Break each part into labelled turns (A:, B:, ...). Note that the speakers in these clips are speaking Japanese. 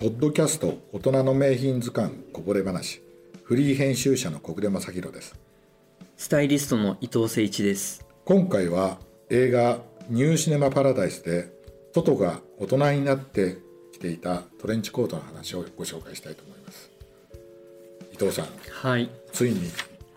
A: ポッドキャスト大人の名品図鑑こぼれ話。フリー編集者の小暮正弘です。
B: スタイリストの伊藤誠一です。
A: 今回は映画ニューシネマパラダイスでトトが大人になって着ていたトレンチコートの話をご紹介したいと思います。伊藤さん。
B: はい。
A: ついに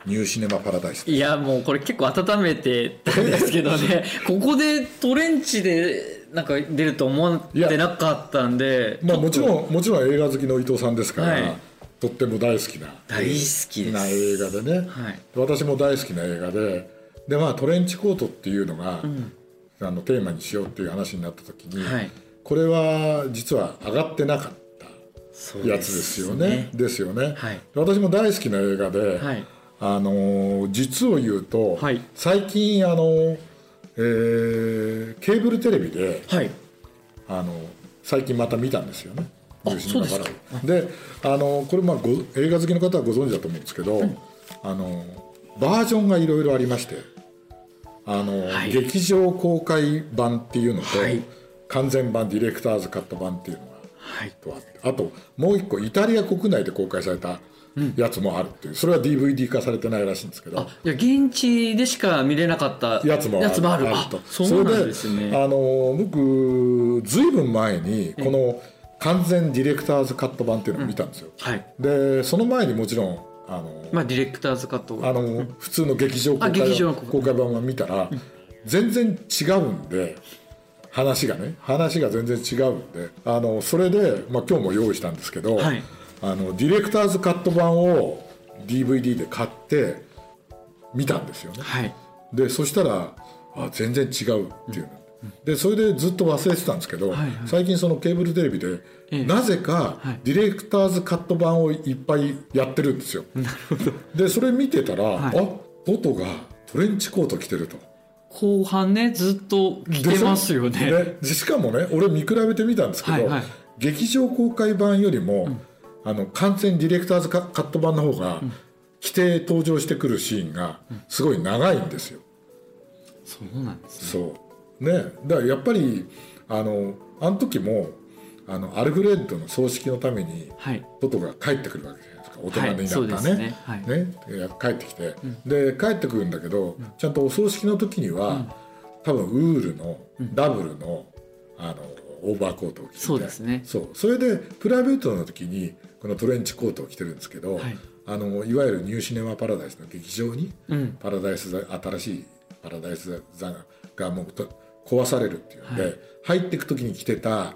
A: ニューシネマパラダイス
B: いやもうこれ結構温めてたんですけどね。ここでトレンチでなんか出ると思ってなかったんで
A: まあもち
B: ん
A: ろんもちろん映画好きの伊藤さんですから、
B: はい。
A: とっても大好きな。
B: 大好き
A: な映画でね、
B: はい。
A: 私も大好きな映画で。でまあトレンチコートっていうのが、あのテーマにしようっていう話になった時に、
B: はい。
A: これは実は上がってなかったやつですよね。ですよね、
B: はい。
A: 私も大好きな映画で、
B: はい。
A: あのー実を言うと、
B: はい。
A: 最近あのーえーケーブルテレビで
B: はい。
A: あの最近また見たんですよね。
B: あ
A: ニューシネマパラ
B: そう
A: であのこれまあご映画好きの方はご存知だと思うんですけど、あのバージョンがいろいろありましてあの、
B: はい。
A: 劇場公開版っていうのと、
B: はい。
A: 完全版ディレクターズカット版っていうのが
B: はい。
A: とあってあともう一個イタリア国内で公開されたやつもあるっていう。それは DVD 化されてないらしいんですけど。
B: あいや現地でしか見れなかった
A: やつも
B: ある。
A: ある。と。
B: あそうなんですね。
A: それであの僕ずいぶん前にこの完全ディレクターズカット版っていうのを見たんですよ、
B: はい。
A: でその前にもちろんあの、
B: まあディレクターズカット
A: あの普通の劇場公
B: あ
A: 開
B: 公開
A: 版を見たら全然違うんで話がね。話が全然違うんであのそれで、まあ、今日も用意したんですけど、
B: はい
A: あのディレクターズカット版を DVD で買って見たんですよね。
B: はい。
A: でそしたらあ全然違うっていうの、でそれでずっと忘れてたんですけど、
B: はいはい。
A: 最近そのケーブルテレビで、
B: ええ。
A: なぜか
B: はい。
A: ディレクターズカット版をいっぱいやってるんですよ。でそれ見てたら、
B: はい。
A: あトトがトレンチコート着てると。
B: 後半ねずっと来てますよね。
A: しかもね俺見比べてみたんですけど、
B: はいはい。
A: 劇場公開版よりも、あの完全ディレクターズカカット版の方が、着て登場してくるシーンがすごい長いんですよ。
B: そうなんですね。
A: そう。ね。だからやっぱりあのあの時もあのアルフレッドの葬式のために
B: はい。
A: トトが帰ってくるわけじゃないですか。大人になったね,、
B: はいね。はい。
A: ね。や帰ってきて、で帰ってくるんだけど、ちゃんとお葬式の時には、多分ウールのダブルの,、あのオーバーコートを着てて。
B: そうですね。
A: そう。それでプライベートの時にこのトレンチコートを着てるんですけど、
B: はい。
A: あのいわゆるニューシネマ・パラダイスの劇場に、
B: うん。
A: パラダイス座新しいパラダイス座がもうと壊されるっていうんで、
B: はい。
A: 入っていく時に着てた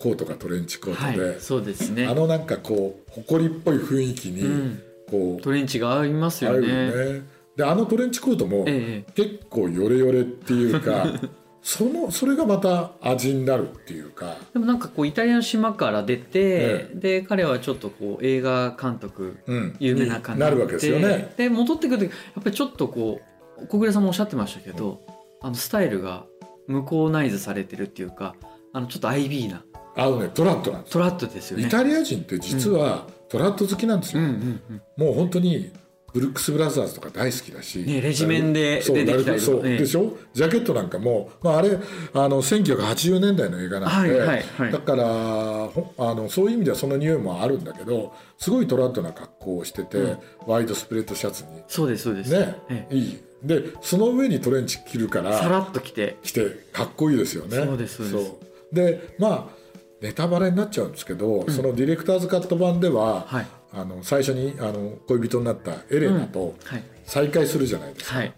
A: コートがトレンチコートで、
B: はい。そうですね。
A: あのなんかこう埃っぽい雰囲気に
B: ん。
A: こう、
B: トレンチが合いますよね。
A: よね。であのトレンチコートも
B: ええ。
A: 結構ヨレヨレっていうか そのそれがまた味になるっていうか。
B: でもなんかこうイタリアの島から出て、
A: え
B: で彼はちょっとこう映画監督、
A: うん。
B: 有名な感じ
A: になるわけですよね。
B: で戻ってくる時やっぱりちょっとこう小暮さんもおっしゃってましたけど、あのスタイルが向こうナイズされてるっていうかあのちょっと IB な。
A: あのねトラットなんです
B: トラットですよね。
A: イタリア人って実はトラット好きなんですよ、
B: うんうんうん。
A: もう本当にブルックス・ブラザーズとか大好きだし、
B: ねレジメンで
A: そう
B: 出てきたりとか。ね。
A: でしょ？ジャケットなんかも、まあ、あれあの1980年代の映画なんで、
B: はいはいはい。
A: だからほあのそういう意味ではその匂いもあるんだけどすごいトラッドな格好をしてて、ワイドスプレッドシャツに。
B: そうですそうです、
A: ね、
B: え
A: いい。でその上にトレンチ着るから
B: さらっと着て。
A: 着てかっこいいですよね。
B: そうですそうで
A: まあネタバレになっちゃうんですけど、そのディレクターズカット版では、
B: はい
A: あの最初にあの恋人になったエレナと
B: はい。
A: 再会するじゃないですか、
B: はい。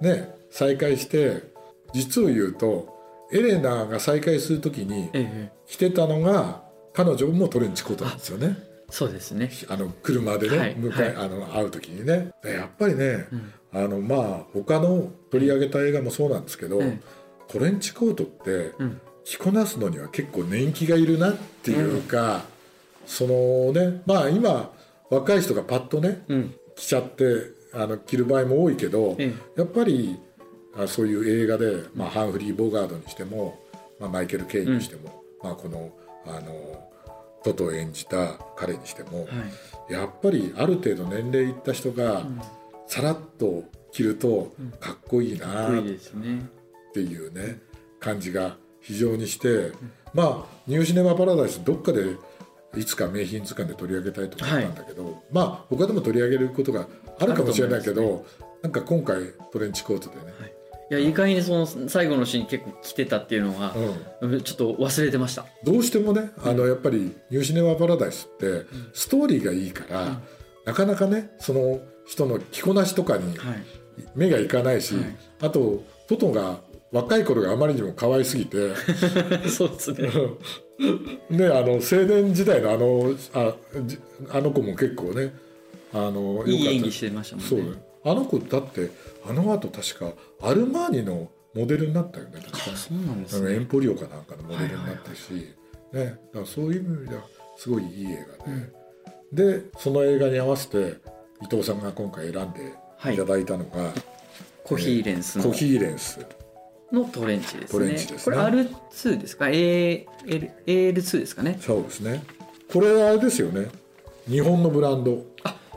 A: ね再会して実を言うとエレナが再会する時に
B: ええ。
A: 着てたのが彼女もトレンチコートなんですよね。
B: そうですね。
A: あの車でね、
B: はい
A: 迎え、
B: は
A: あの会う時にね。でやっぱりね、あのまあ他の取り上げた映画もそうなんですけど、
B: え
A: トレンチコートって
B: ん。
A: 着こなすのには結構年季がいるなっていうか、そのねまあ今若い人がパッとね、
B: うん。
A: 着ちゃってあの着る場合も多いけど、
B: え
A: やっぱりあそういう映画で、まあ、ハンフリー・ボガードにしても、まあ、マイケル・ケインにしても、まあ、このあのトトを演じた彼にしても、
B: はい。
A: やっぱりある程度年齢いった人がさらっと着るとかっこいいなっていうね感じが非常にして、まあニューシネマ・パラダイスどっかでいつか名品図鑑で取り上げたいと思ったんだけど、まあ他でも取り上げることがあるかもしれないけど、なんか今回トレンチコートでね、
B: い。や意外にその最後のシーン結構来てたっていうのは、
A: うん、
B: ちょっと忘れてました。
A: どうしてもねあのやっぱり「ニューシネマ・パラダイス」ってストーリーがいいから、
B: うん。
A: なかなかねその人の着こなしとかに
B: はい。
A: 目がいかないし、
B: はい。
A: あとトトが若い頃があまりにも可愛すぎて。
B: そうですね。
A: ねあの青年時代のあのあじあの子も結構ねあの
B: いい演技してましたもんね。
A: そう。ねあの子だってあの後確かアルマーニのモデルになったよね。確か。
B: あそうなんです
A: あのエ
B: ね
A: ンポリオかなんかのモデルになったし、ね、だからそういう意味ではすごいいい映画で、でその映画に合わせて伊藤さんが今回選んでい。ただいたのが、
B: コヒーレンスの。
A: コヒーレンス
B: のトレンチです
A: トレン
B: ね
A: チですね。
B: これ R2 ですか？AL AL2 ですかね？
A: そうですね。これあれですよね。日本のブランド。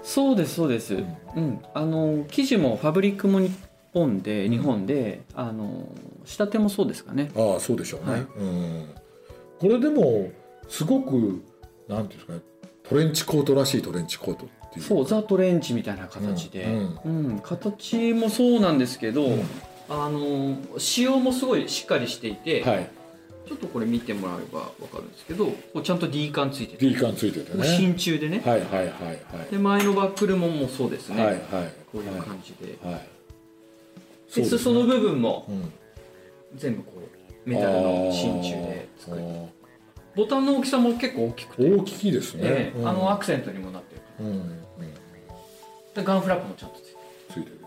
B: そうですそうです、うん。あの生地もファブリックも日本で日本で、あの仕立てもそうですかね。
A: ああそうでしょうね、
B: はい。
A: うん。これでもすごくなんていうんですかねトレンチコートらしいトレンチコートっていう。
B: そうザ・トレンチみたいな形で、
A: う
B: うん。形もそうなんですけど、
A: うん
B: あの仕様もすごいしっかりしていて、
A: はい。
B: ちょっとこれ見てもらえば分かるんですけどこうちゃんと D 感ついてて。
A: D 感ついててね。
B: 真鍮でね、
A: はいはいはいはい。
B: で前のバックルももうそうですね、
A: はいはい。
B: こういう感じで、
A: はいはい。
B: で裾の部分も
A: うん。
B: 全部こうメタルの真鍮で作る
A: あー。
B: ボタンの大きさも結構大きくて、
A: 大きいですね、
B: ええ
A: うん。
B: あのアクセントにもなってる。
A: うんうん。
B: でガンフラップもちゃんとついてる。
A: ついてる。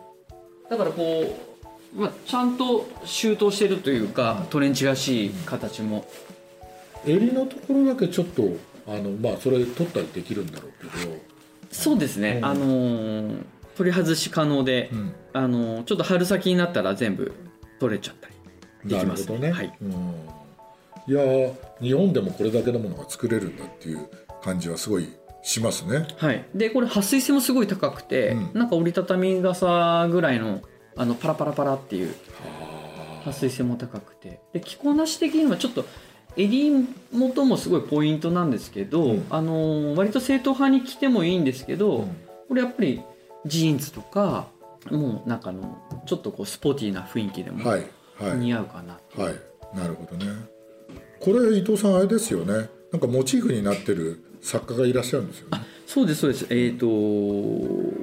B: だからこう、まあ、ちゃんと周到してるというかトレンチらしい形も。
A: 襟のところだけちょっとあのまあそれ取ったりできるんだろうけど、
B: そうですね、
A: うん。
B: あのー取り外し可能で、
A: うん。
B: あのーちょっと春先になったら全部取れちゃったりできます
A: なるほどね、
B: はい。
A: うん、いやー日本でもこれだけのものが作れるんだっていう感じはすごいしますね。
B: はい、でこれ撥水性もすごい高くて、
A: うん。
B: なんか折りたたみ傘ぐらいのあのパラパラパラっていう
A: は
B: 撥水性も高くて。で着こなし的にはちょっと襟元もすごいポイントなんですけど、
A: うん。
B: あのー割と正統派に着てもいいんですけど、
A: うん。
B: これやっぱりジーンズとかもうなんかあのちょっとこうスポーティーな雰囲気でも
A: はいはい。
B: 似合うかな、
A: はい。なるほどね。これ伊藤さんあれですよね。なんかモチーフになってる作家がいらっしゃるんですよね。
B: そうですそうです。えっ、と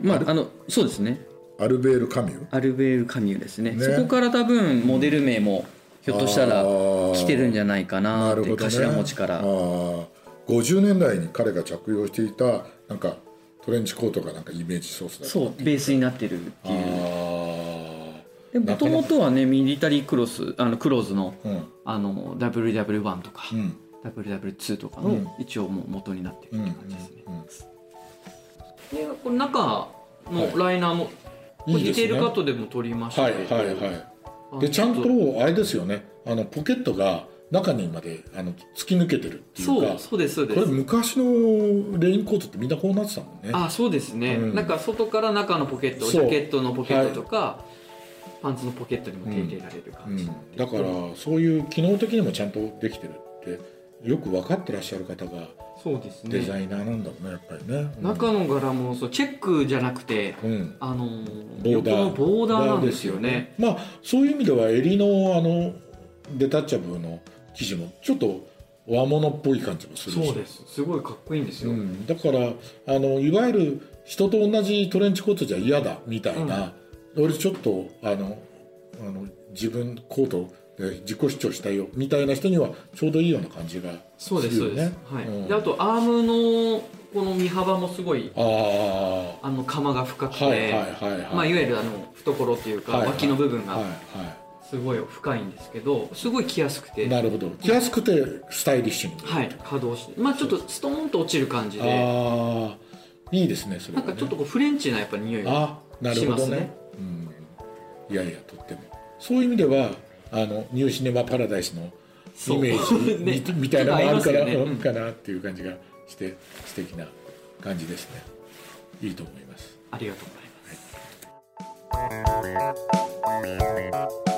B: まああのそうですね
A: アルベール・カミュ
B: アルベール・カミュですね。
A: ね。
B: そこから多分モデル名もひょっとしたら来てるんじゃないかなって
A: なるほどね。
B: 頭文字から、
A: あー。50年代に彼が着用していたなんかトレンチコートがなんかイメージソースだ
B: そうベースになってるっていう。もともとはねミリタリークロスあのクローズの
A: あうん。
B: あの WW1 とか、
A: うん。
B: WW2 とか
A: うん。
B: の一応もう元になってる
A: うん
B: って感じですね、
A: うん
B: でこれ中のライナーも、これディテールカットでも撮りました。
A: はいはいはい。
B: あ
A: でちゃんとあれですよね。あのポケットが中にまであの突き抜けてるっていうか
B: そうそうですそうです。
A: これ昔のレインコートってみんなこうなってたもんね。
B: あそうですね、
A: うん。
B: なんか外から中のポケットジャケットのポケットとか、パンツのポケットにも手入れられる
A: う。ん。
B: 感じ、
A: だからそういう機能的にもちゃんとできてるってよく分かってらっしゃる方が
B: そうです
A: デ
B: ね
A: ザイナーなんだろうねやっぱりね、うん。
B: 中の柄もそうチェックじゃなくて
A: うん。
B: あのー
A: ボーダー。
B: ボーダーなんですよね。
A: まあそういう意味では襟のあのデタッチャブルの生地もちょっと和物っぽい感じもするし。
B: そうです。すごいかっこいいんですよ、
A: うん、だからあのいわゆる人と同じトレンチコートじゃ嫌だみたいな、俺ちょっとあのあの自分コートで自己主張したいよみたいな人にはちょうどいいような感じが
B: そうですそうです、
A: するよね。
B: はい。
A: うん。
B: であとアームのこの身幅もすごい
A: あ
B: あの釜が深くて、
A: いはいはいはい、
B: まあ、いわゆるあの懐っていうか、
A: はいはい。
B: 脇の部分
A: はい
B: が
A: は
B: すごい深いんですけどすごい着やすくて。
A: い、なるほど。着やすくてスタイリッシュに
B: はい。稼働してまあちょっとストーンと落ちる感じで。
A: ああいいですねそれは、ね、
B: なんかちょっとこうフレンチなやっぱ匂いがしますね。
A: うん、いやいやとっても。そういう意味ではあのニューシネマ・パラダイスのイメージ
B: ね
A: みみたいなのもあるから、
B: ね。うん
A: かなっていう感じがして素敵な感じですね。いいと思います。
B: ありがとうございます